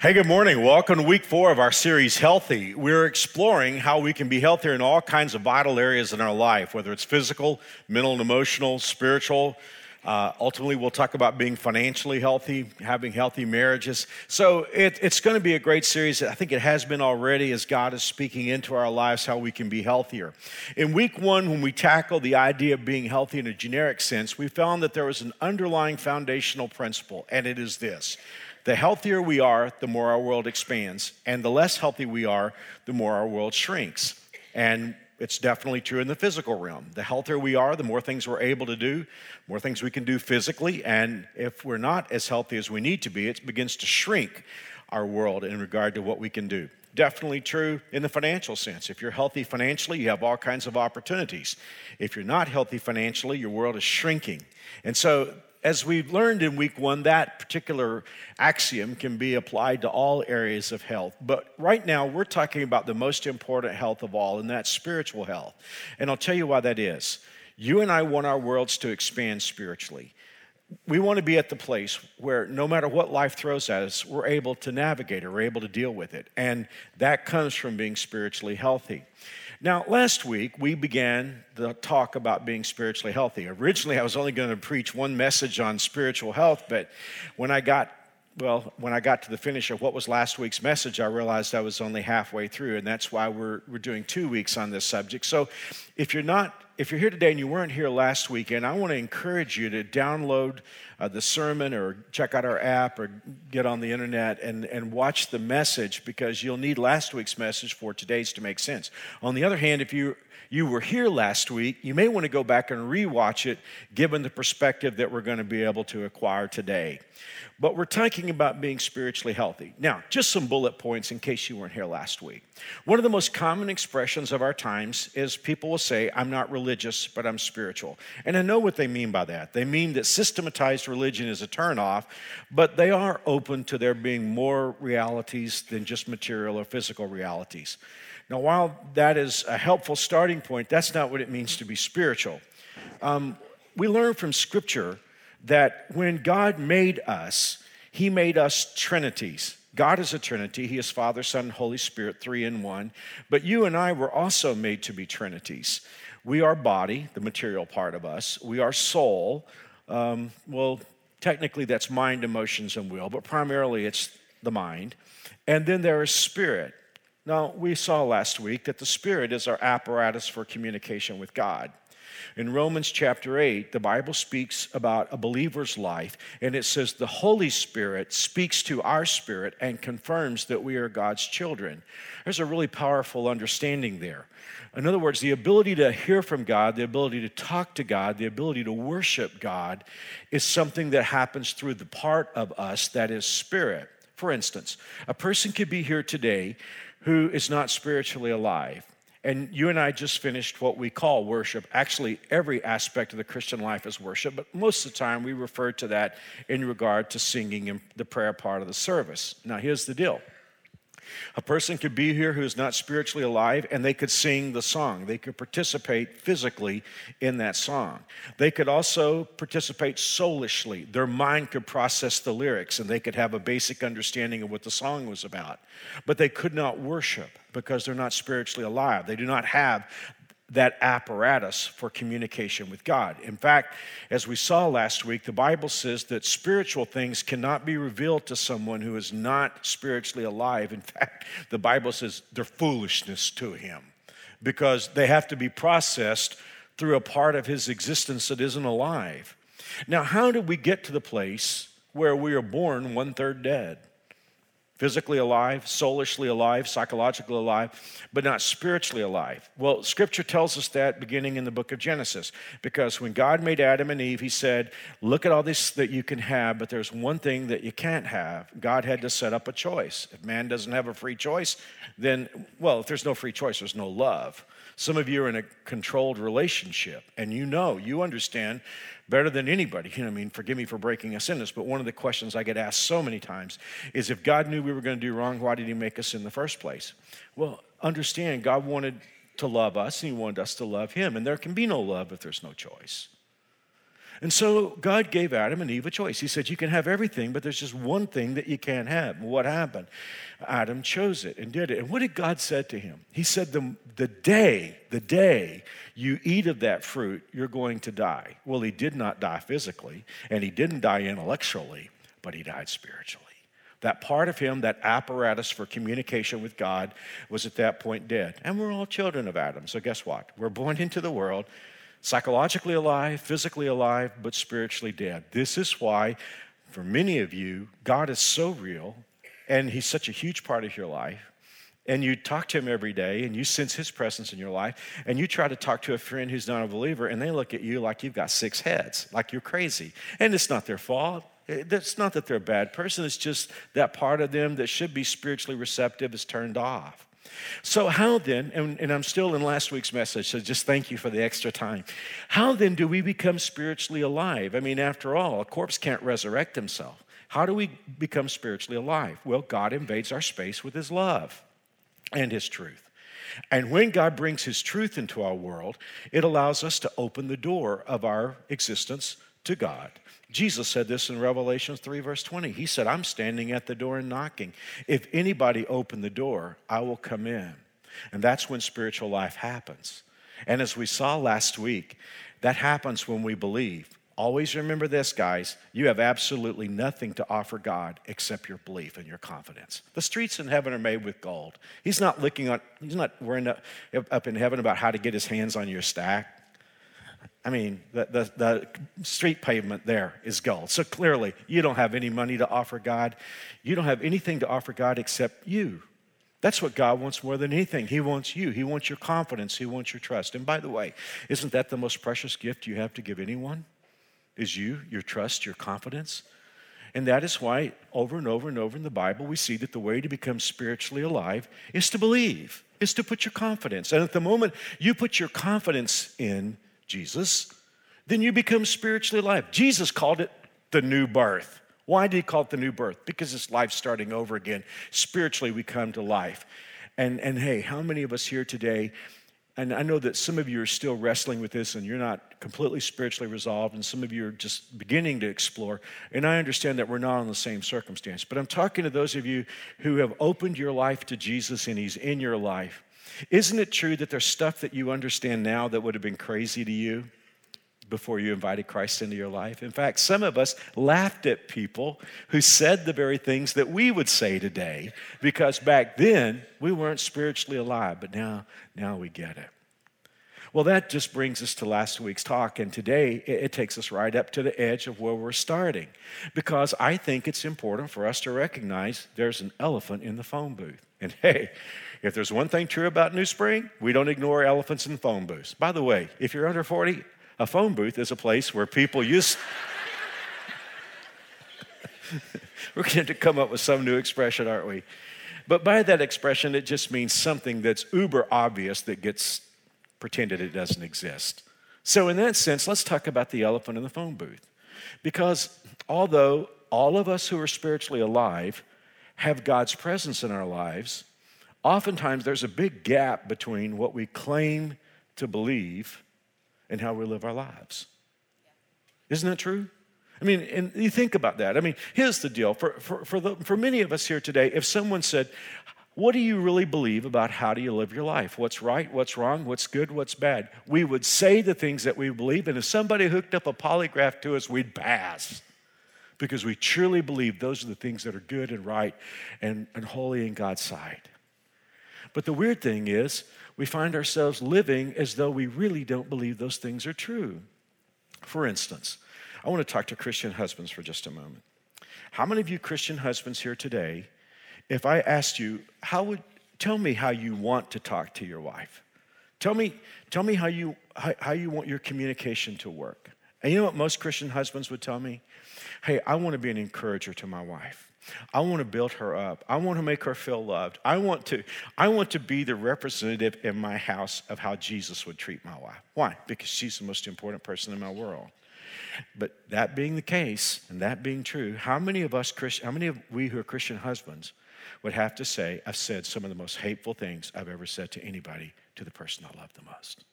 Hey, good morning. Welcome to week four of our series, Healthy. We're exploring how we can be healthier in all kinds of vital areas in our life, whether it's physical, mental and emotional, spiritual. Uh, ultimately, we'll talk about being financially healthy, having healthy marriages. So it, it's going to be a great series. I think it has been already as God is speaking into our lives how we can be healthier. In week one, when we tackled the idea of being healthy in a generic sense, we found that there was an underlying foundational principle, and it is this the healthier we are, the more our world expands. And the less healthy we are, the more our world shrinks. And it's definitely true in the physical realm. The healthier we are, the more things we're able to do, more things we can do physically. And if we're not as healthy as we need to be, it begins to shrink our world in regard to what we can do. Definitely true in the financial sense. If you're healthy financially, you have all kinds of opportunities. If you're not healthy financially, your world is shrinking. And so as we learned in week one, that particular axiom can be applied to all areas of health. But right now, we're talking about the most important health of all, and that's spiritual health. And I'll tell you why that is. You and I want our worlds to expand spiritually. We want to be at the place where no matter what life throws at us, we're able to navigate it, we're able to deal with it. And that comes from being spiritually healthy. Now, last week we began the talk about being spiritually healthy. Originally, I was only going to preach one message on spiritual health, but when I got well, when I got to the finish of what was last week's message, I realized I was only halfway through, and that's why we're, we're doing two weeks on this subject. So if you're not if you're here today and you weren't here last weekend, I want to encourage you to download uh, the sermon or check out our app or get on the internet and, and watch the message because you'll need last week's message for today's to make sense. On the other hand, if you you were here last week, you may want to go back and rewatch it given the perspective that we're going to be able to acquire today. But we're talking about being spiritually healthy. Now, just some bullet points in case you weren't here last week. One of the most common expressions of our times is people will say, I'm not religious, but I'm spiritual. And I know what they mean by that. They mean that systematized religion is a turnoff, but they are open to there being more realities than just material or physical realities. Now, while that is a helpful starting point, that's not what it means to be spiritual. Um, we learn from Scripture that when God made us, He made us trinities. God is a Trinity. He is Father, Son, Holy Spirit, three in one. But you and I were also made to be Trinities. We are body, the material part of us. We are soul. Um, well, technically, that's mind, emotions, and will, but primarily it's the mind. And then there is spirit. Now, we saw last week that the spirit is our apparatus for communication with God. In Romans chapter 8, the Bible speaks about a believer's life, and it says the Holy Spirit speaks to our spirit and confirms that we are God's children. There's a really powerful understanding there. In other words, the ability to hear from God, the ability to talk to God, the ability to worship God is something that happens through the part of us that is spirit. For instance, a person could be here today who is not spiritually alive. And you and I just finished what we call worship. Actually, every aspect of the Christian life is worship, but most of the time we refer to that in regard to singing in the prayer part of the service. Now, here's the deal a person could be here who is not spiritually alive and they could sing the song. They could participate physically in that song. They could also participate soulishly. Their mind could process the lyrics and they could have a basic understanding of what the song was about. But they could not worship because they're not spiritually alive. They do not have that apparatus for communication with God. In fact, as we saw last week, the Bible says that spiritual things cannot be revealed to someone who is not spiritually alive. In fact, the Bible says they're foolishness to him because they have to be processed through a part of his existence that isn't alive. Now, how did we get to the place where we are born one third dead? Physically alive, soulishly alive, psychologically alive, but not spiritually alive. Well, scripture tells us that beginning in the book of Genesis, because when God made Adam and Eve, he said, Look at all this that you can have, but there's one thing that you can't have. God had to set up a choice. If man doesn't have a free choice, then, well, if there's no free choice, there's no love. Some of you are in a controlled relationship, and you know, you understand better than anybody. You know, I mean, forgive me for breaking us in this, but one of the questions I get asked so many times is if God knew we were going to do wrong, why did He make us in the first place? Well, understand, God wanted to love us and He wanted us to love Him, and there can be no love if there's no choice. And so God gave Adam and Eve a choice. He said, You can have everything, but there's just one thing that you can't have. What happened? Adam chose it and did it. And what did God said to him? He said, the, the day, the day you eat of that fruit, you're going to die. Well, he did not die physically, and he didn't die intellectually, but he died spiritually. That part of him, that apparatus for communication with God, was at that point dead. And we're all children of Adam. So, guess what? We're born into the world psychologically alive, physically alive, but spiritually dead. This is why, for many of you, God is so real and He's such a huge part of your life. And you talk to Him every day and you sense His presence in your life. And you try to talk to a friend who's not a believer and they look at you like you've got six heads, like you're crazy. And it's not their fault. It's not that they're a bad person, it's just that part of them that should be spiritually receptive is turned off. So, how then, and, and, I'm still in last week's message, so just thank you for the extra time. How then do we become spiritually alive? I mean, after all, a corpse can't resurrect himself. How do we become spiritually alive? Well, God invades our space with his love and his truth. And when God brings his truth into our world, it allows us to open the door of our existence to God. Jesus said this in Revelation 3, verse 20. He said, I'm standing at the door and knocking. If anybody open the door, I will come in. And that's when spiritual life happens. And as we saw last week, that happens when we believe. Always remember this, guys. You have absolutely nothing to offer God except your belief and your confidence. The streets in heaven are made with gold. He's not looking on, he's not worrying up in heaven about how to get his hands on your stack. I mean, the, the, the, street pavement there is gold. So clearly, you don't have any money to offer God. You don't have anything to offer God except you. That's what God wants more than anything. He wants you. He wants your confidence. He wants your trust. And by the way, isn't that the most precious gift you have to give anyone? Is you, your trust, your confidence? And that is why, over and over and over in the Bible, we see that the way to become spiritually alive is to believe, is to put your confidence. And at the moment you put your confidence in, Jesus, then you become spiritually alive. Jesus called it the new birth. Why did he call it the new birth? Because it's life starting over again. Spiritually, we come to life. And, and hey, how many of us here today, and I know that some of you are still wrestling with this and you're not completely spiritually resolved, and some of you are just beginning to explore. And I understand that we're not in the same circumstance, but I'm talking to those of you who have opened your life to Jesus and he's in your life. Isn't it true that there's stuff that you understand now that would have been crazy to you before you invited Christ into your life? In fact, some of us laughed at people who said the very things that we would say today because back then we weren't spiritually alive, but now, now we get it. Well, that just brings us to last week's talk, and today it takes us right up to the edge of where we're starting because I think it's important for us to recognize there's an elephant in the phone booth. And hey, if there's one thing true about New Spring, we don't ignore elephants in phone booths. By the way, if you're under 40, a phone booth is a place where people use. We're going to come up with some new expression, aren't we? But by that expression, it just means something that's uber obvious that gets pretended it doesn't exist. So, in that sense, let's talk about the elephant in the phone booth. Because although all of us who are spiritually alive have God's presence in our lives, oftentimes there's a big gap between what we claim to believe and how we live our lives. Isn't that true? I mean, and you think about that. I mean, here's the deal for, for, for, the, for many of us here today, if someone said, What do you really believe about how do you live your life? What's right, what's wrong, what's good, what's bad? We would say the things that we believe, and if somebody hooked up a polygraph to us, we'd pass because we truly believe those are the things that are good and right and, and holy in God's sight. But the weird thing is, we find ourselves living as though we really don't believe those things are true. For instance, I want to talk to Christian husbands for just a moment. How many of you Christian husbands here today, if I asked you, how would tell me how you want to talk to your wife? Tell me, tell me how you how, how you want your communication to work. And you know what most Christian husbands would tell me? Hey, I want to be an encourager to my wife. I want to build her up. I want to make her feel loved. I want to, I want to be the representative in my house of how Jesus would treat my wife. Why? Because she's the most important person in my world. But that being the case, and that being true, how many of us, Christ, how many of we who are Christian husbands would have to say, I've said some of the most hateful things I've ever said to anybody to the person I love the most?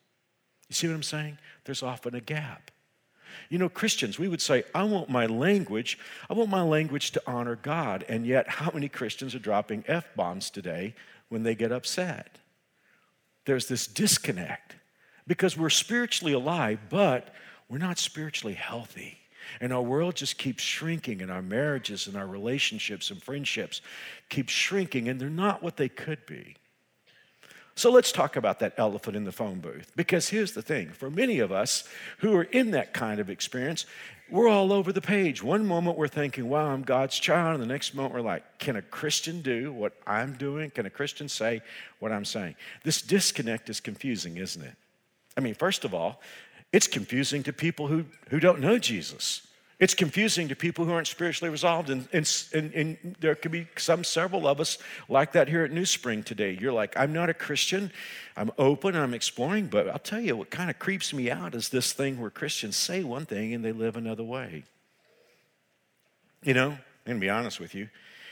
You see what I'm saying? There's often a gap. You know, Christians, we would say, I want my language, I want my language to honor God. And yet, how many Christians are dropping F bombs today when they get upset? There's this disconnect because we're spiritually alive, but we're not spiritually healthy. And our world just keeps shrinking, and our marriages and our relationships and friendships keep shrinking, and they're not what they could be. So let's talk about that elephant in the phone booth. Because here's the thing for many of us who are in that kind of experience, we're all over the page. One moment we're thinking, wow, I'm God's child. And the next moment we're like, can a Christian do what I'm doing? Can a Christian say what I'm saying? This disconnect is confusing, isn't it? I mean, first of all, it's confusing to people who, who don't know Jesus. It's confusing to people who aren't spiritually resolved, and, and, and, and, there could be some, several of us like that here at New Spring today. You're like, I'm not a Christian, I'm open, I'm exploring, but I'll tell you what kind of creeps me out is this thing where Christians say one thing and they live another way. You know, I'm gonna be honest with you.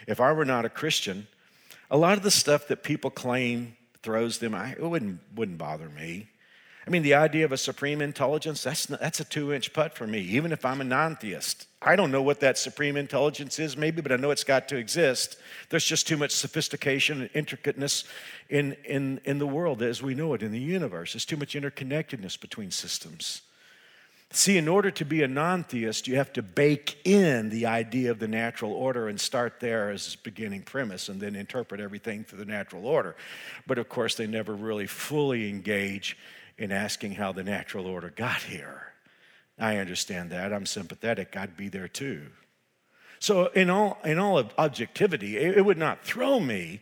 If I were not a Christian, a lot of the stuff that people claim throws them, I, it wouldn't, wouldn't bother me. I mean, the idea of a supreme intelligence, that's, that's a two inch putt for me, even if I'm a non theist. I don't know what that supreme intelligence is, maybe, but I know it's got to exist. There's just too much sophistication and intricateness in, in, in the world as we know it, in the universe. There's too much interconnectedness between systems. See, in order to be a non theist, you have to bake in the idea of the natural order and start there as its beginning premise and then interpret everything through the natural order. But of course, they never really fully engage in asking how the natural order got here. I understand that. I'm sympathetic. I'd be there too. So, in all, in all of objectivity, it, it would not throw me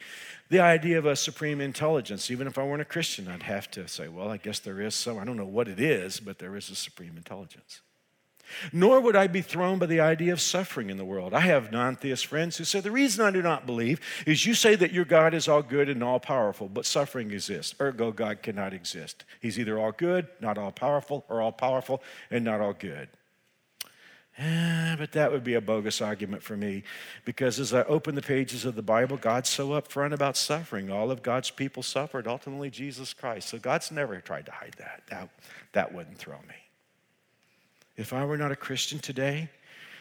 the idea of a supreme intelligence. Even if I weren't a Christian, I'd have to say, well, I guess there is some. I don't know what it is, but there is a supreme intelligence. Nor would I be thrown by the idea of suffering in the world. I have non theist friends who say, The reason I do not believe is you say that your God is all good and all powerful, but suffering exists. Ergo, God cannot exist. He's either all good, not all powerful, or all powerful and not all good. Eh, but that would be a bogus argument for me because as I open the pages of the Bible, God's so upfront about suffering. All of God's people suffered, ultimately, Jesus Christ. So God's never tried to hide that. That, that wouldn't throw me. If I were not a Christian today,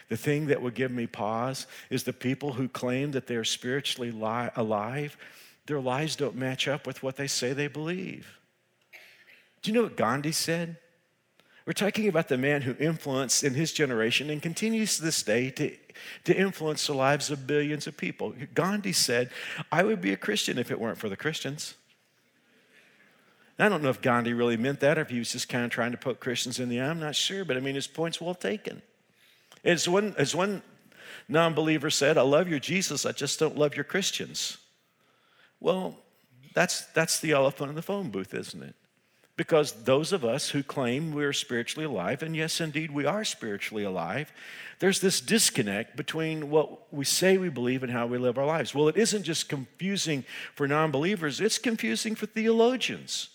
the thing that would give me pause is the people who claim that they're spiritually li- alive, their lives don't match up with what they say they believe. Do you know what Gandhi said? We're talking about the man who influenced in his generation and continues to this day to, to influence the lives of billions of people. Gandhi said, I would be a Christian if it weren't for the Christians. I don't know if Gandhi really meant that or if he was just kind of trying to poke Christians in the eye. I'm not sure, but I mean, his point's well taken. As one, as one non believer said, I love your Jesus, I just don't love your Christians. Well, that's, that's the elephant in the phone booth, isn't it? Because those of us who claim we're spiritually alive, and yes, indeed, we are spiritually alive, there's this disconnect between what we say we believe and how we live our lives. Well, it isn't just confusing for non believers, it's confusing for theologians.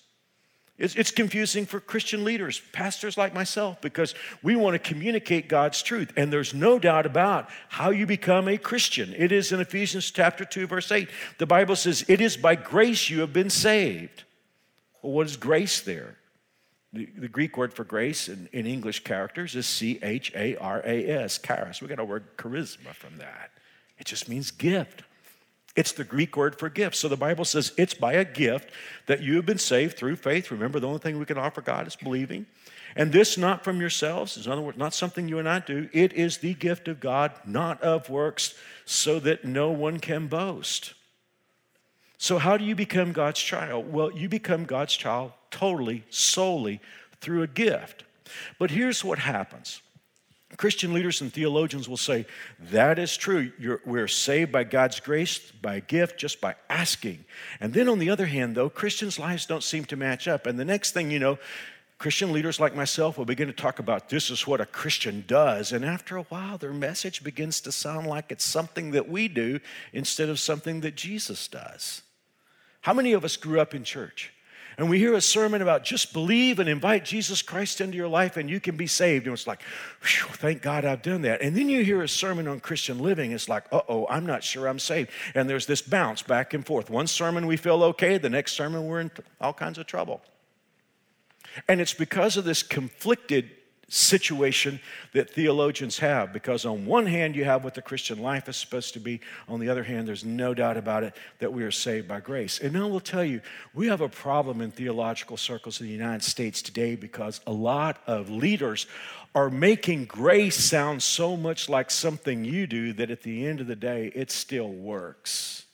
It's, it's confusing for Christian leaders, pastors like myself, because we want to communicate God's truth. And there's no doubt about how you become a Christian. It is in Ephesians chapter 2, verse 8. The Bible says, It is by grace you have been saved. Well, what is grace there? The, the Greek word for grace in, in English characters is C H A R A S, charis. We got a word charisma from that. It just means gift. It's the Greek word for gift. So the Bible says it's by a gift that you have been saved through faith. Remember, the only thing we can offer God is believing. And this not from yourselves, in other words, not something you and I do. It is the gift of God, not of works, so that no one can boast. So, how do you become God's child? Well, you become God's child totally, solely through a gift. But here's what happens Christian leaders and theologians will say, that is true. You're, we're saved by God's grace, by gift, just by asking. And then on the other hand, though, Christians' lives don't seem to match up. And the next thing you know, Christian leaders like myself will begin to talk about this is what a Christian does. And after a while, their message begins to sound like it's something that we do instead of something that Jesus does. How many of us grew up in church? And we hear a sermon about just believe and invite Jesus Christ into your life and you can be saved. And it's like, thank God I've done that. And then you hear a sermon on Christian living. It's like, uh oh, I'm not sure I'm saved. And there's this bounce back and forth. One sermon we feel okay, the next sermon we're in all kinds of trouble. And it's because of this conflicted situation that theologians have because on one hand you have what the christian life is supposed to be on the other hand there's no doubt about it that we are saved by grace. And i will tell you we have a problem in theological circles in the united states today because a lot of leaders are making grace sound so much like something you do that at the end of the day it still works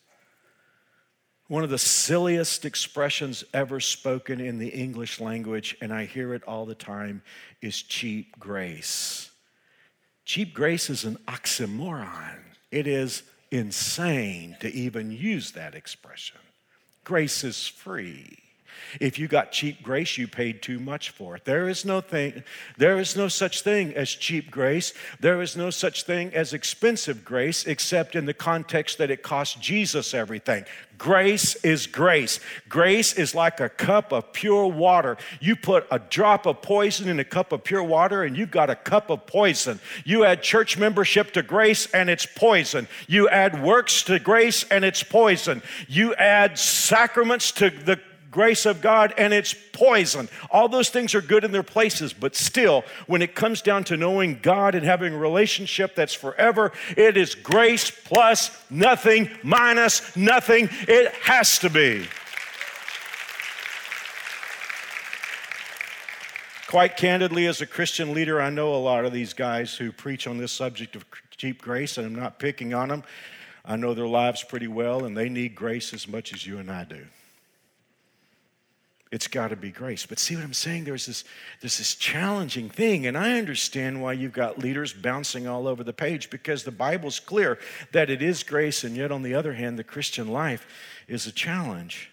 one of the silliest expressions ever spoken in the English language, and I hear it all the time, is cheap grace. Cheap grace is an oxymoron. It is insane to even use that expression. Grace is free. If you got cheap grace, you paid too much for it. There is no thing, there is no such thing as cheap grace. There is no such thing as expensive grace, except in the context that it cost Jesus everything. Grace is grace. Grace is like a cup of pure water. You put a drop of poison in a cup of pure water, and you've got a cup of poison. You add church membership to grace, and it's poison. You add works to grace, and it's poison. You add sacraments to the grace of God and it's poison. All those things are good in their places, but still, when it comes down to knowing God and having a relationship that's forever, it is grace plus nothing minus nothing. It has to be. Quite candidly, as a Christian leader, I know a lot of these guys who preach on this subject of cheap grace, and I'm not picking on them. I know their lives pretty well, and they need grace as much as you and I do. It's got to be grace. But see what I'm saying? There's this, there's this challenging thing, and I understand why you've got leaders bouncing all over the page because the Bible's clear that it is grace, and yet on the other hand, the Christian life is a challenge.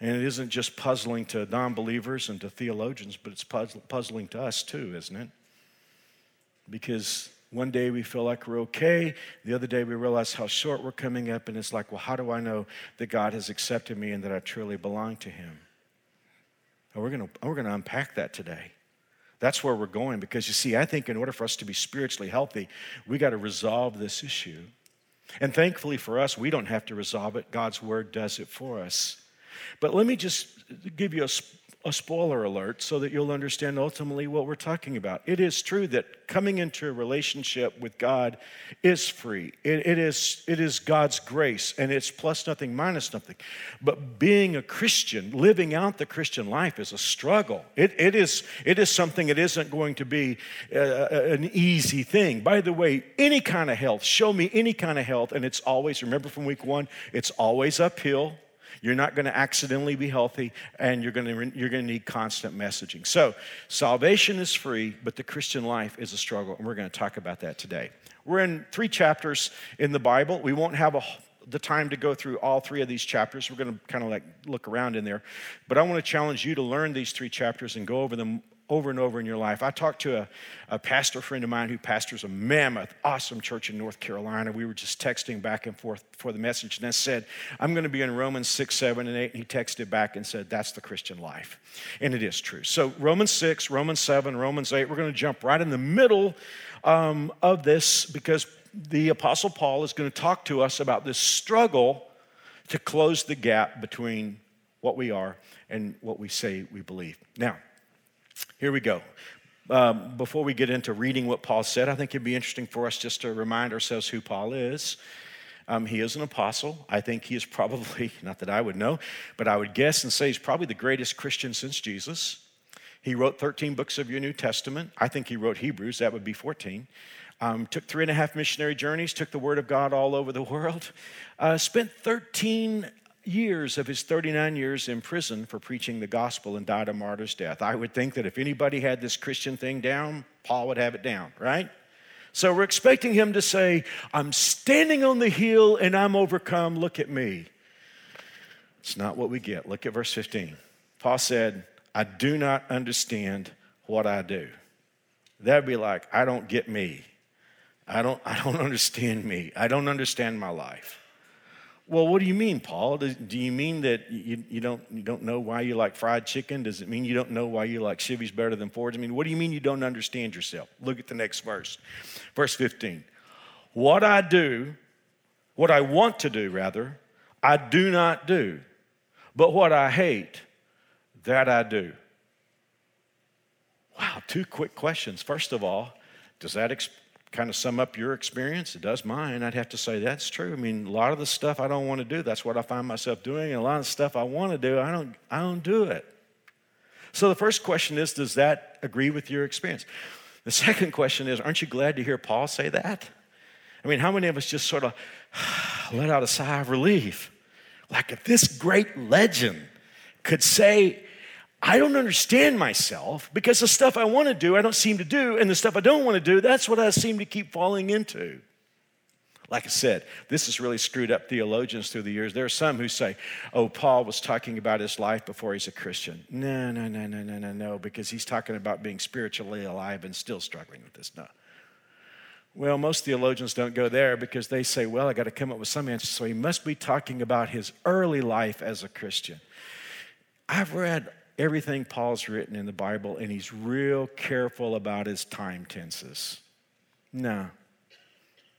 And it isn't just puzzling to non believers and to theologians, but it's puzzling to us too, isn't it? Because one day we feel like we're okay. The other day we realize how short we're coming up, and it's like, well, how do I know that God has accepted me and that I truly belong to Him? And we're to we're going to unpack that today. That's where we're going because you see, I think in order for us to be spiritually healthy, we got to resolve this issue. And thankfully for us, we don't have to resolve it. God's word does it for us. But let me just give you a a spoiler alert so that you'll understand ultimately what we're talking about. It is true that coming into a relationship with God is free. It, it, is, it is God's grace, and it's plus nothing, minus nothing. But being a Christian, living out the Christian life is a struggle. It, it, is, it is something that isn't going to be uh, uh, an easy thing. By the way, any kind of health, show me any kind of health, and it's always, remember from week one, it's always uphill. You're not going to accidentally be healthy, and you're going to, you're going to need constant messaging. So, salvation is free, but the Christian life is a struggle, and we're going to talk about that today. We're in three chapters in the Bible. We won't have a the time to go through all three of these chapters. We're going to kind of like look around in there. But I want to challenge you to learn these three chapters and go over them over and over in your life. I talked to a, a, pastor friend of mine who pastors a mammoth, awesome church in North Carolina. We were just texting back and forth for the message, and I said, I'm going to be in Romans 6, 7, and 8. And he texted back and said, That's the Christian life. And it is true. So, Romans 6, Romans 7, Romans 8, we're going to jump right in the middle um, of this because the Apostle Paul is going to talk to us about this struggle to close the gap between what we are and what we say we believe. Now, here we go. Um, before we get into reading what Paul said, I think it'd be interesting for us just to remind ourselves who Paul is. Um, he is an apostle. I think he is probably, not that I would know, but I would guess and say he's probably the greatest Christian since Jesus. He wrote 13 books of your New Testament. I think he wrote Hebrews, that would be 14. Um, took three and a half missionary journeys, took the word of God all over the world, uh, spent 13 years of his 39 years in prison for preaching the gospel and died a martyr's death. I would think that if anybody had this Christian thing down, Paul would have it down, right? So we're expecting him to say, I'm standing on the hill and I'm overcome. Look at me. It's not what we get. Look at verse 15. Paul said, I do not understand what I do. That'd be like, I don't get me. I don't, I don't understand me. I don't understand my life. Well, what do you mean, Paul? Do, do you mean that you, you, don't, you don't know why you like fried chicken? Does it mean you don't know why you like Chevys better than Fords? I mean, what do you mean you don't understand yourself? Look at the next verse. Verse 15. What I do, what I want to do, rather, I do not do. But what I hate, that I do. Wow, two quick questions. First of all, does that kind of sum up your experience? It does mine. I'd have to say that's true. I mean, a lot of the stuff I don't want to do, that's what I find myself doing. And a lot of stuff I want to do, I don't, I don't do it. So the first question is, does that agree with your experience? The second question is, aren't you glad to hear Paul say that? I mean, how many of us just sort of let out a sigh of relief? Like if this great legend could say, I don't understand myself because the stuff I want to do, I don't seem to do, and the stuff I don't want to do, that's what I seem to keep falling into. Like I said, this has really screwed up theologians through the years. There are some who say, oh, Paul was talking about his life before he's a Christian. No, no, no, no, no, no, no, because he's talking about being spiritually alive and still struggling with this. No. Well, most theologians don't go there because they say, well, I got to come up with some answer. So he must be talking about his early life as a Christian. I've read everything Paul's written in the Bible, and he's real careful about his time tenses. No,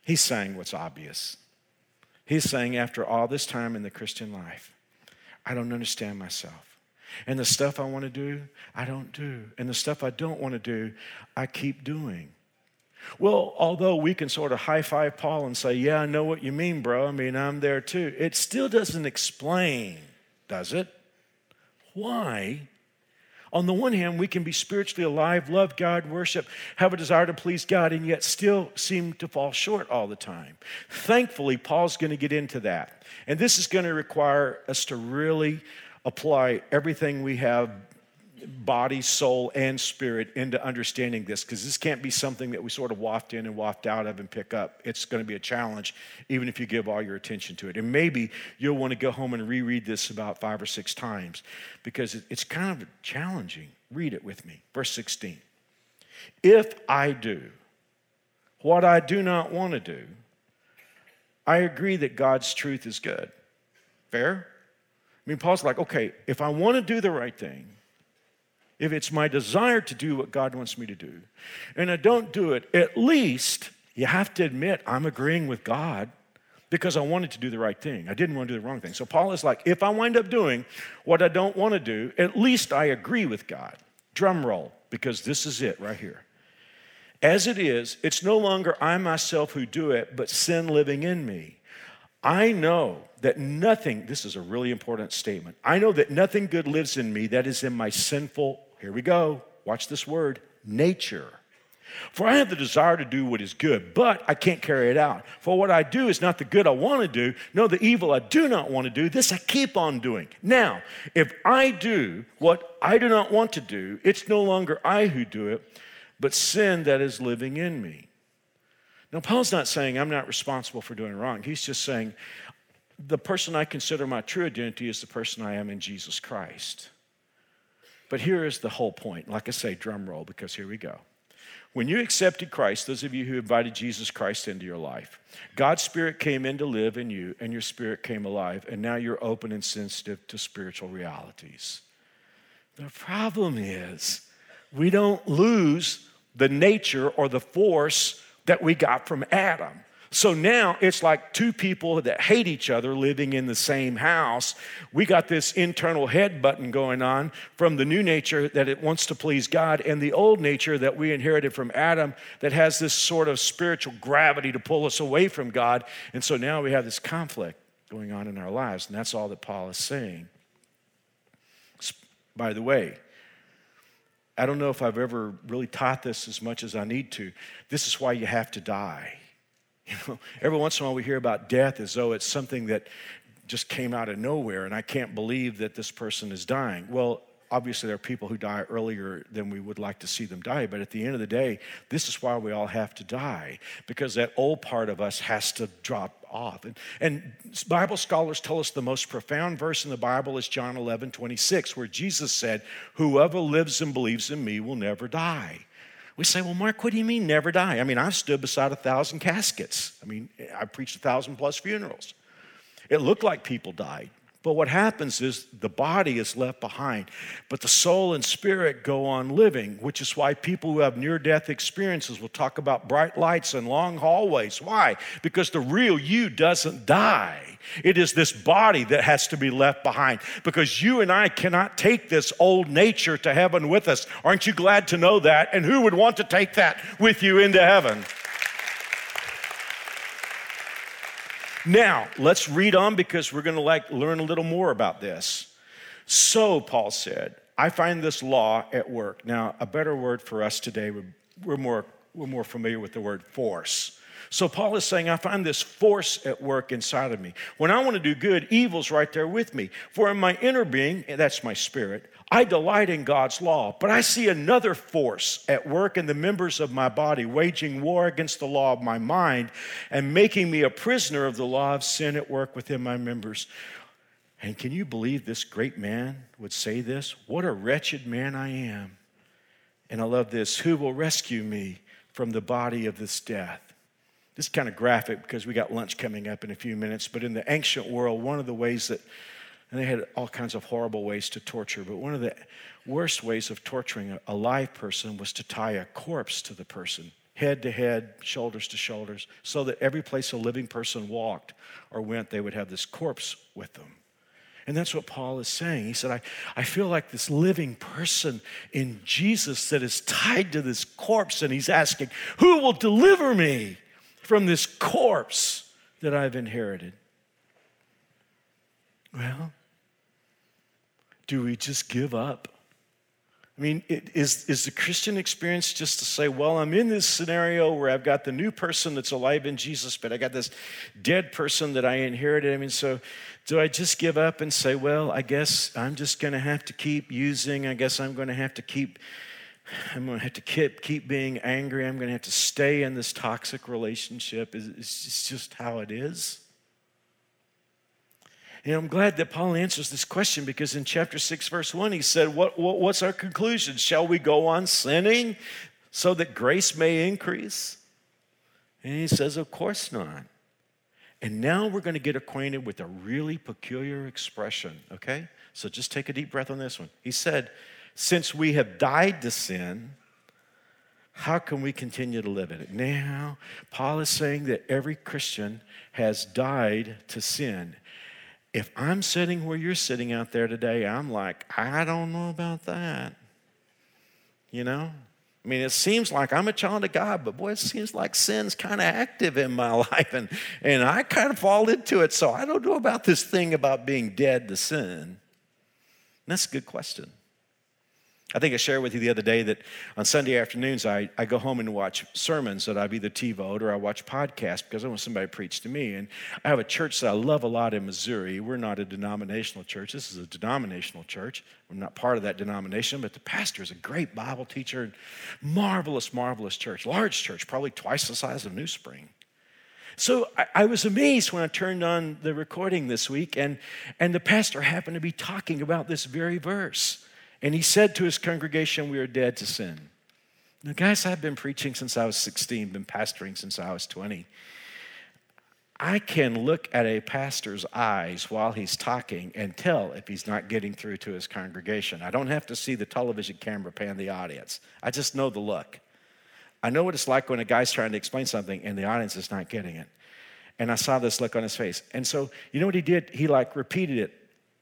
He's saying what's obvious. He's saying, after all this time in the Christian life, I don't understand myself. And the stuff I want to do, I don't do. And the stuff I don't want to do, I keep doing. Well, although we can sort of high five Paul and say, Yeah, I know what you mean, bro. I mean, I'm there too. It still doesn't explain, does it? Why on the one hand, we can be spiritually alive, love God, worship, have a desire to please God, and yet still seem to fall short all the time. Thankfully, Paul's going to get into that. And this is going to require us to really apply everything we have body, soul, and spirit into understanding this because this can't be something that we sort of waft in and waft out of and pick up. It's going to be a challenge, even if you give all your attention to it. And maybe you'll want to go home and reread this about five or six times because it's kind of challenging. Read it with me. Verse 16. If I do what I do not want to do, I agree that God's truth is good. Fair? I mean, Paul's like, okay, if I want to do the right thing, if it's my desire to do what God wants me to do, and I don't do it, at least you have to admit I'm agreeing with God because I wanted to do the right thing. I didn't want to do the wrong thing. So Paul is like, if I wind up doing what I don't want to do, at least I agree with God. Drum roll, because this is it right here. As it is, it's no longer I myself who do it, but sin living in me. I know that nothing, this is a really important statement. I know that nothing good lives in me that is in my sinful, here we go, watch this word, nature. For I have the desire to do what is good, but I can't carry it out. For what I do is not the good I want to do, no, the evil I do not want to do. This I keep on doing. Now, if I do what I do not want to do, it's no longer I who do it, but sin that is living in me. Now, Paul's not saying I'm not responsible for doing wrong. He's just saying the person I consider my true identity is the person I am in Jesus Christ. But here is the whole point. Like I say, drum roll, because here we go. When you accepted Christ, those of you who invited Jesus Christ into your life, God's Spirit came in to live in you, and your spirit came alive, and now you're open and sensitive to spiritual realities. The problem is, we don't lose the nature or the force that we got from Adam. So now it's like two people that hate each other living in the same house. We got this internal head button going on from the new nature that it wants to please God and the old nature that we inherited from Adam that has this sort of spiritual gravity to pull us away from God. And so now we have this conflict going on in our lives. And that's all that Paul is saying. By the way, I don't know if I've ever really taught this as much as I need to. This is why you have to die. You know, every once in a while we hear about death as though it's something that just came out of nowhere and I can't believe that this person is dying. Well, obviously there are people who die earlier than we would like to see them die, but at the end of the day, this is why we all have to die because that old part of us has to drop off. And, and Bible scholars tell us the most profound verse in the Bible is John 11, 26, where Jesus said, Whoever lives and believes in me will never die. We say, well, Mark, what do you mean never die? I mean, I've stood beside a thousand caskets. I mean, I preached a thousand plus funerals. It looked like people died, But what happens is the body is left behind, but the soul and spirit go on living, which is why people who have near death experiences will talk about bright lights and long hallways. Why? Because the real you doesn't die. It is this body that has to be left behind because you and I cannot take this old nature to heaven with us. Aren't you glad to know that? And who would want to take that with you into heaven? Now, let's read on because we're going to like learn a little more about this. So, Paul said, I find this law at work. Now, a better word for us today, we're more, we're more familiar with the word force. So, Paul is saying, I find this force at work inside of me. When I want to do good, evil's right there with me. For in my inner being, that's my spirit, I delight in God's law, but I see another force at work in the members of my body, waging war against the law of my mind and making me a prisoner of the law of sin at work within my members. And can you believe this great man would say this? What a wretched man I am. And I love this who will rescue me from the body of this death? This is kind of graphic because we got lunch coming up in a few minutes, but in the ancient world, one of the ways that and they had all kinds of horrible ways to torture. But one of the worst ways of torturing a live person was to tie a corpse to the person, head to head, shoulders to shoulders, so that every place a living person walked or went, they would have this corpse with them. And that's what Paul is saying. He said, I, I feel like this living person in Jesus that is tied to this corpse, and he's asking, Who will deliver me from this corpse that I've inherited? Well, do we just give up? I mean, it, is, is the Christian experience just to say, well, I'm in this scenario where I've got the new person that's alive in Jesus, but I got this dead person that I inherited? I mean, so do I just give up and say, well, I guess I'm just going to have to keep using, I guess I'm going to have to keep. I'm going to have to keep, keep being angry. I'm going to have to stay in this toxic relationship. It's just how it is. And I'm glad that Paul answers this question because in chapter 6, verse 1, he said, what, what, What's our conclusion? Shall we go on sinning so that grace may increase? And he says, Of course not. And now we're going to get acquainted with a really peculiar expression, okay? So just take a deep breath on this one. He said, Since we have died to sin, how can we continue to live in it? Now, Paul is saying that every Christian has died to sin if I'm sitting where you're sitting out there today, I'm like, I don't know about that. You know? I mean, it seems like I'm a child of God, but boy, it seems like sin's kind of active in my life, and, and I kind of fall into it. So I don't know about this thing about being dead to sin. And that's a good question. I think I shared with you the other day that on Sunday afternoons, I, I go home and watch sermons that I've either TiVoed or I watch podcasts because I want somebody to preach to me. And I have a church that I love a lot in Missouri. We're not a denominational church. This is a denominational church. I'm not part of that denomination, but the pastor is a great Bible teacher. and Marvelous, marvelous church. Large church, probably twice the size of New Spring. So I, I, was amazed when I turned on the recording this week, and, and the pastor happened to be talking about this very verse. And he said to his congregation, We are dead to sin. Now, guys, I've been preaching since I was 16, been pastoring since I was 20. I can look at a pastor's eyes while he's talking and tell if he's not getting through to his congregation. I don't have to see the television camera pan the audience, I just know the look. I know what it's like when a guy's trying to explain something and the audience is not getting it. And I saw this look on his face. And so, you know what he did? He like repeated it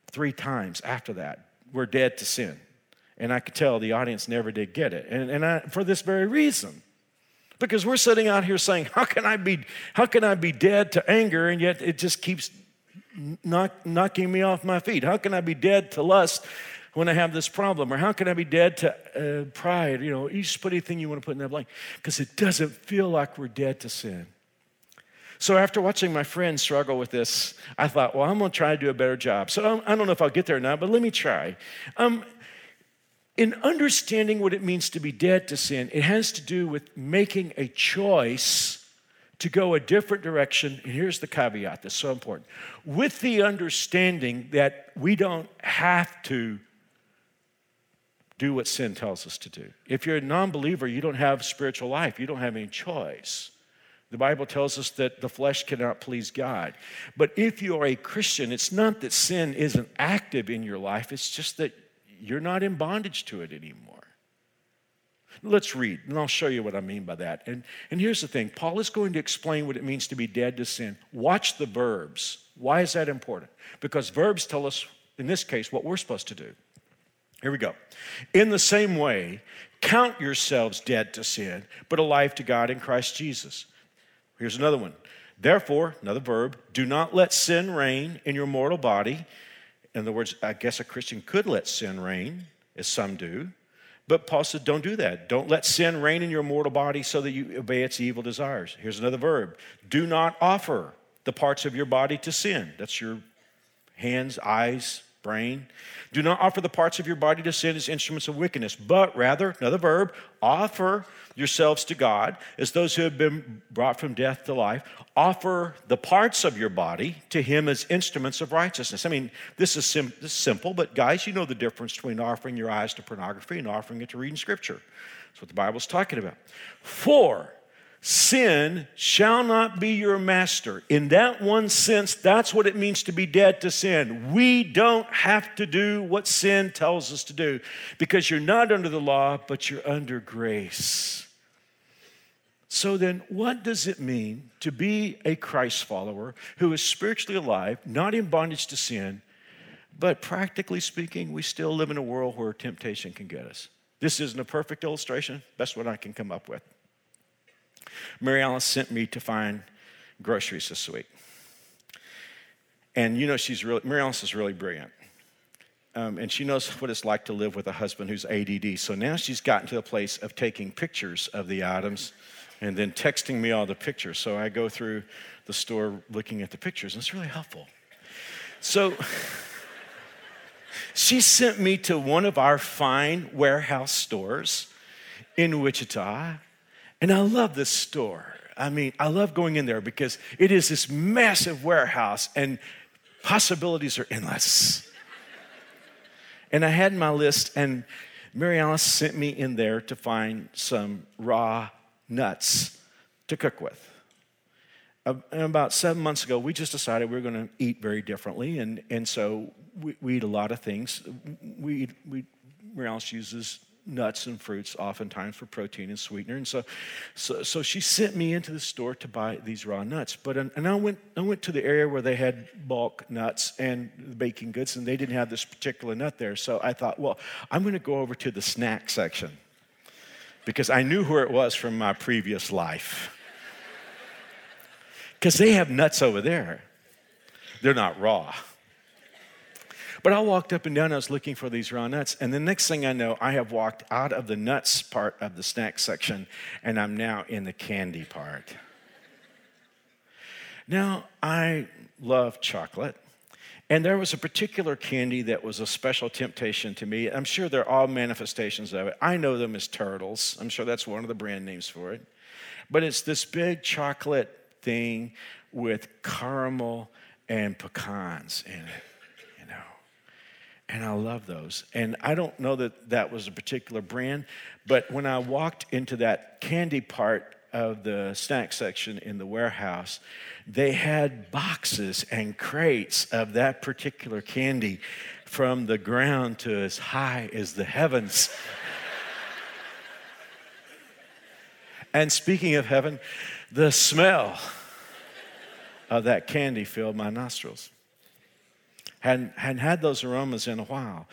three times after that. We're dead to sin. And I could tell the audience never did get it. And, and I, for this very reason. Because we're sitting out here saying, how can I be, how can I be dead to anger and yet it just keeps knock, knocking me off my feet? How can I be dead to lust when I have this problem? Or how can I be dead to uh, pride? You know, you just put anything you want to put in that blank. Because it doesn't feel like we're dead to sin. So after watching my friends struggle with this, I thought, well, I'm going to try to do a better job. So I don't know if I'll get there or not, but let me try. Um, in understanding what it means to be dead to sin, it has to do with making a choice to go a different direction. And here's the caveat that's so important with the understanding that we don't have to do what sin tells us to do. If you're a non believer, you don't have spiritual life, you don't have any choice. The Bible tells us that the flesh cannot please God. But if you are a Christian, it's not that sin isn't active in your life, it's just that you're not in bondage to it anymore. Let's read, and I'll show you what I mean by that. And, and here's the thing Paul is going to explain what it means to be dead to sin. Watch the verbs. Why is that important? Because verbs tell us, in this case, what we're supposed to do. Here we go. In the same way, count yourselves dead to sin, but alive to God in Christ Jesus. Here's another one. Therefore, another verb, do not let sin reign in your mortal body. In other words, I guess a Christian could let sin reign, as some do. But Paul said, don't do that. Don't let sin reign in your mortal body so that you obey its evil desires. Here's another verb do not offer the parts of your body to sin. That's your hands, eyes, brain. Do not offer the parts of your body to sin as instruments of wickedness, but rather, another verb, offer yourselves to God as those who have been brought from death to life. Offer the parts of your body to Him as instruments of righteousness. I mean, this is, sim- this is simple, but guys, you know the difference between offering your eyes to pornography and offering it to reading Scripture. That's what the Bible's talking about. For Sin shall not be your master. In that one sense, that's what it means to be dead to sin. We don't have to do what sin tells us to do because you're not under the law, but you're under grace. So then, what does it mean to be a Christ follower who is spiritually alive, not in bondage to sin, but practically speaking, we still live in a world where temptation can get us? This isn't a perfect illustration, best what I can come up with. Mary Alice sent me to find groceries this week. And you know, she's really, Mary Alice is really brilliant. Um, and she knows what it's like to live with a husband who's ADD. So now she's gotten to the place of taking pictures of the items and then texting me all the pictures. So I go through the store looking at the pictures, and it's really helpful. So she sent me to one of our fine warehouse stores in Wichita and I love this store. I mean, I love going in there because it is this massive warehouse and possibilities are endless. and I had my list, and Mary Alice sent me in there to find some raw nuts to cook with. Uh, and about seven months ago, we just decided we were going to eat very differently, and, and so we, we eat a lot of things. We, we Mary Alice uses nuts and fruits oftentimes for protein and sweetener. And so, so, so she sent me into the store to buy these raw nuts. But um, and I went, I went to the area where they had bulk nuts and baking goods, and they didn't have this particular nut there. So I thought, well, I'm going to go over to the snack section because I knew where it was from my previous life. Because they have nuts over there. They're not raw. But I walked up and down, I was looking for these raw nuts. And the next thing I know, I have walked out of the nuts part of the snack section, and I'm now in the candy part. Now, I love chocolate. And there was a particular candy that was a special temptation to me. I'm sure there are all manifestations of it. I know them as turtles. I'm sure that's one of the brand names for it. But it's this big chocolate thing with caramel and pecans in it. And I love those. And I don't know that that was a particular brand, but when I walked into that candy part of the snack section in the warehouse, they had boxes and crates of that particular candy from the ground to as high as the heavens. and speaking of heaven, the smell of that candy filled my nostrils. Hadn't, hadn't had those aromas in a while.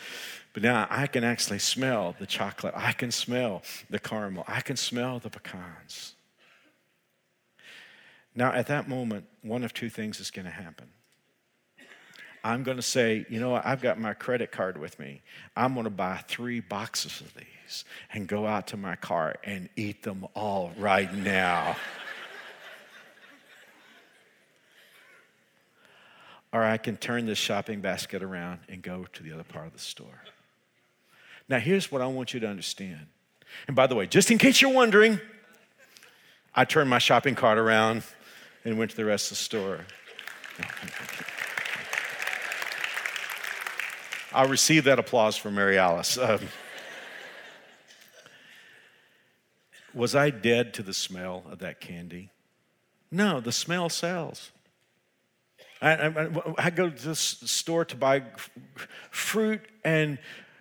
But now I can actually smell the chocolate. I can smell the caramel. I can smell the pecans. Now, at that moment, one of two things is going to happen. I'm going to say, you know what, I've got my credit card with me. I'm going to buy three boxes of these and go out to my car and eat them all right now. Or I can turn this shopping basket around and go to the other part of the store. Now, here's what I want you to understand. And by the way, just in case you're wondering, I turned my shopping cart around and went to the rest of the store. I'll receive that applause from Mary Alice. Um, was I dead to the smell of that candy? No, the smell sells. I, I, I, go to the store to buy fruit and,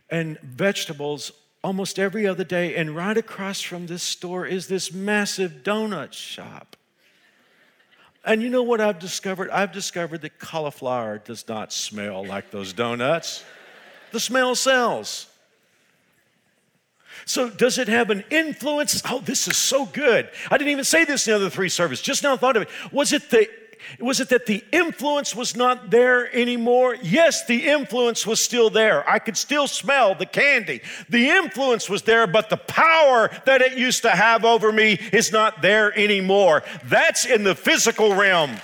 and vegetables almost every other day, and right across from this store is this massive donut shop. And you know what I've discovered? I've discovered that cauliflower does not smell like those donuts. The smell sells. So, does it have an influence? Oh, this is so good. I didn't even say this in the other three services, just now thought of it. Was it the was it that the influence was not there anymore? Yes, the influence was still there. I could still smell the candy. The influence was there, but the power that it used to have over me is not there anymore. That's in the physical realm.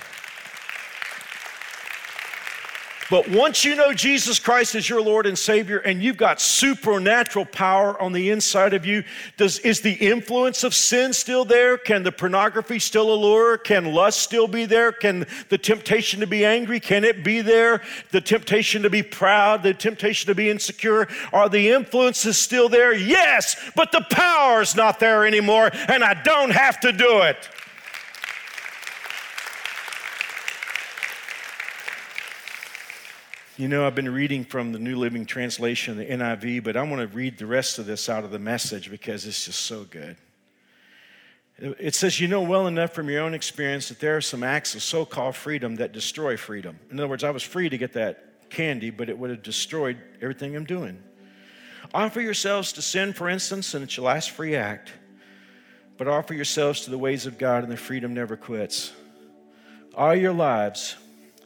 But once you know Jesus Christ as your Lord and Savior and you've got supernatural power on the inside of you, does, is the influence of sin still there? Can the pornography still allure? Can lust still be there? Can the temptation to be angry, can it be there? The temptation to be proud, the temptation to be insecure, are the influences still there? Yes, but the power's not there anymore and I don't have to do it. You know, I've been reading from the New Living Translation, the NIV, but I want to read the rest of this out of the message because it's just so good. It says, You know well enough from your own experience that there are some acts of so called freedom that destroy freedom. In other words, I was free to get that candy, but it would have destroyed everything I'm doing. Offer yourselves to sin, for instance, and it's your last free act, but offer yourselves to the ways of God, and the freedom never quits. All your lives,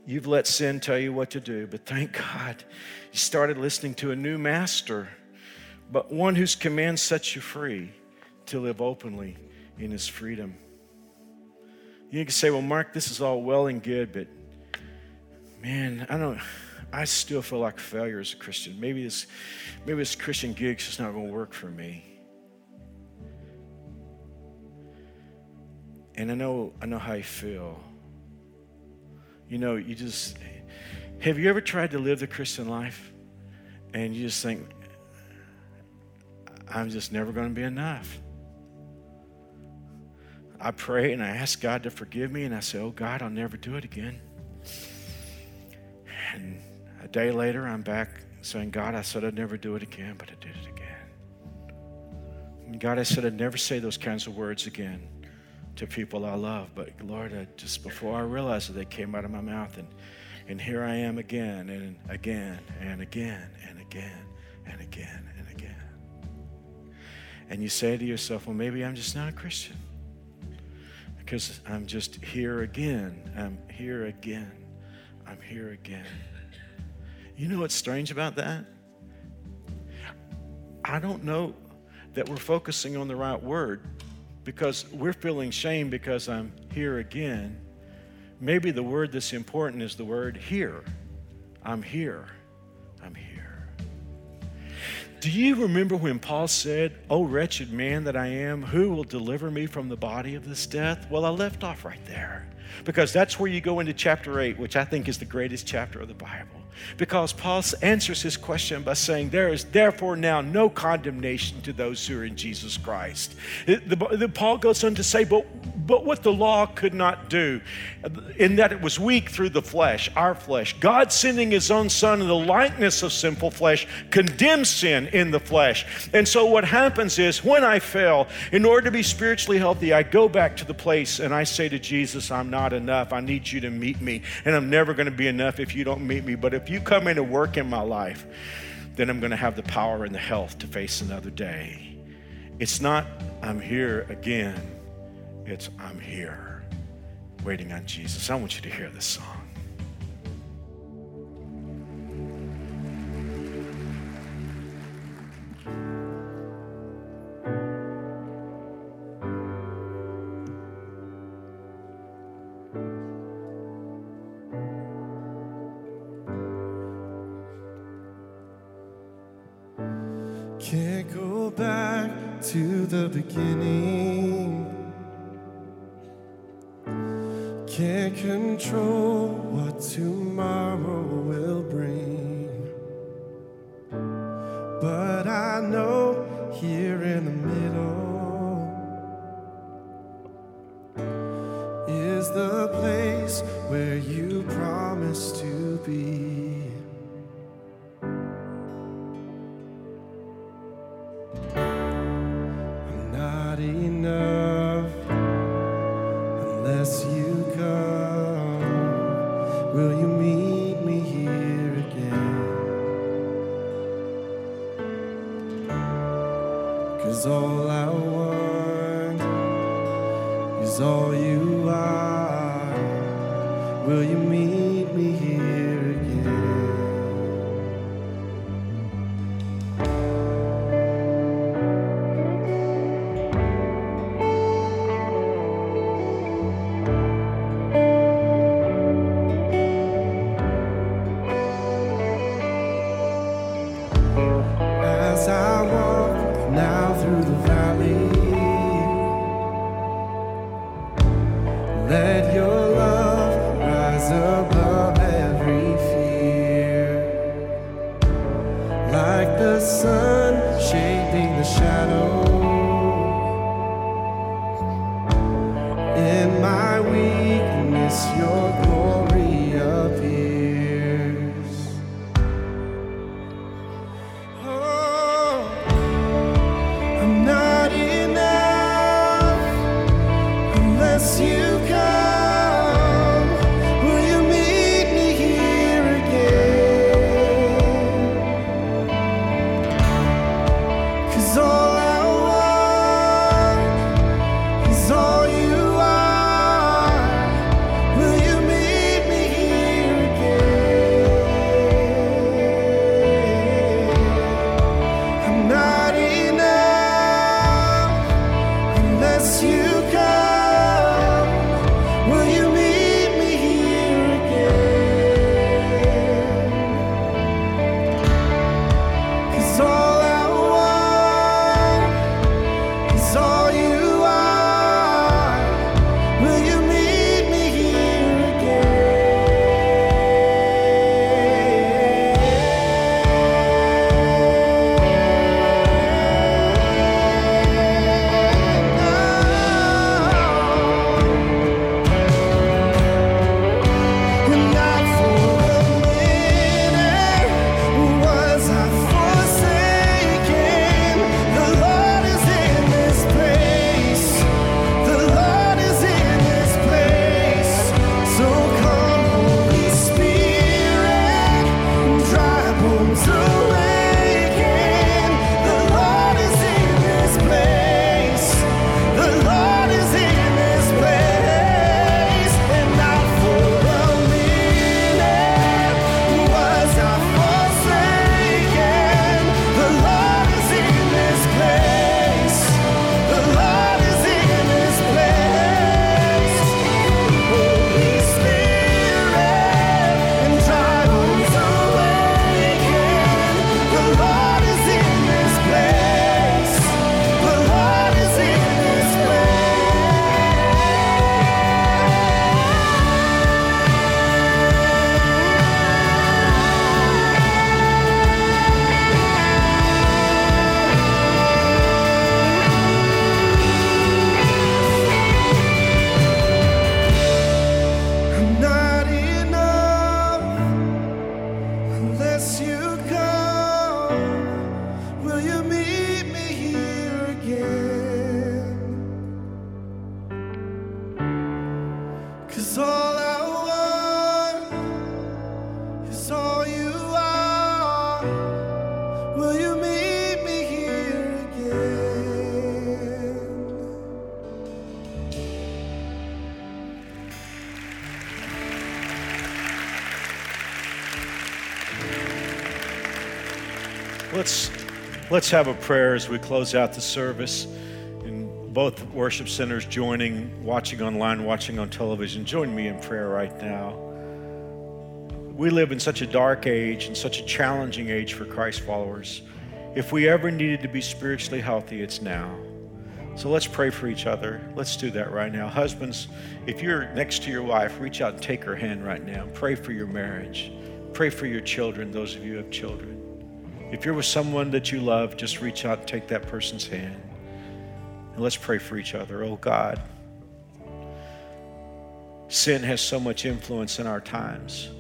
You've let sin tell you what to do, but thank God you started listening to a new master, but one whose command sets you free to live openly in his freedom. You can say, well, Mark, this is all well and good, but man, I don't, I still feel like a failure as a Christian. Maybe this, maybe this Christian gig's just not going to work for me. And I know, I know how you feel you know, you just, have you ever tried to live the Christian life and you just think, I'm just never going to be enough? I pray and I ask God to forgive me, and I say, Oh God, I'll never do it again. And a day later, I'm back saying, God, I said I'd never do it again, but I did it again. And God, I said I'd never say those kinds of words again to people I love. But Lord, I, just before I realized it, they came out of my mouth. And, and here I am again and again and again and again and again and again. And you say to yourself, well, maybe I'm just not a Christian because I'm just here again. I'm here again. I'm here again. You know what's strange about that? I don't know that we're focusing on the right word because we're feeling shame because I'm here again. Maybe the word that's important is the word here. I'm here. I'm here. Do you remember when Paul said, Oh, wretched man that I am, who will deliver me from the body of this death? Well, I left off right there because that's where you go into chapter 8, which I think is the greatest chapter of the Bible. Because Paul answers his question by saying, There is therefore now no condemnation to those who are in Jesus Christ. The, the, Paul goes on to say, but, but what the law could not do, in that it was weak through the flesh, our flesh, God sending his own Son in the likeness of sinful flesh, condemns sin in the flesh. And so what happens is, when I fail, in order to be spiritually healthy, I go back to the place and I say to Jesus, I'm not enough. I need you to meet me. And I'm never going to be enough if you don't meet me. But if you come in and work in my life, then I'm going to have the power and the health to face another day. It's not, I'm here again. It's, I'm here waiting on Jesus. I want you to hear this song. Cause all I want is all you are. Will you meet let's have a prayer as we close out the service. And both worship centers joining, watching online, watching on television, join me in prayer right now. We live in such a dark age and such a challenging age for Christ followers. If we ever needed to be spiritually healthy, it's now. So let's pray for each other. Let's do that right now. Husbands, if you're next to your wife, reach out and take her hand right now. Pray for your marriage. Pray for your children, those of you who have children. If you're with someone that you love, just reach out and take that person's hand. And let's pray for each other. Oh God, sin has so much influence in our times.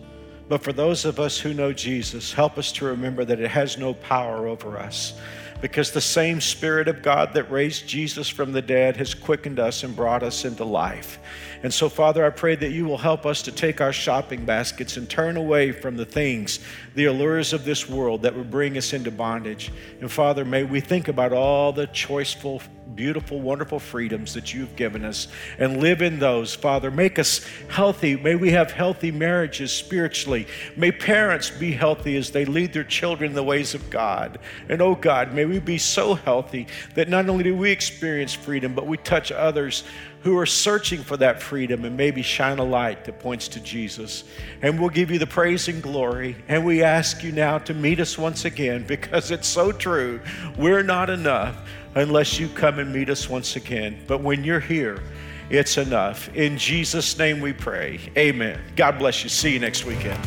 But for those of us who know Jesus, help us to remember that it has no power over us because the same Spirit of God that raised Jesus from the dead has quickened us and brought us into life. And so, Father, I pray that you will help us to take our shopping baskets and turn away from the things, the allures of this world that would bring us into bondage. And Father, may we think about all the choiceful, beautiful, wonderful freedoms that you've given us and live in those. Father, make us healthy. May we have healthy marriages spiritually. May parents be healthy as they lead their children in the ways of God. And oh God, may we be so healthy that not only do we experience freedom, but we touch others who are searching for that freedom and maybe shine a light that points to Jesus. And we'll give you the praise and glory. And we ask you now to meet us once again because it's so true. We're not enough unless you come and meet us once again. But when you're here, it's enough. In Jesus' name we pray. Amen. God bless you. See you next weekend.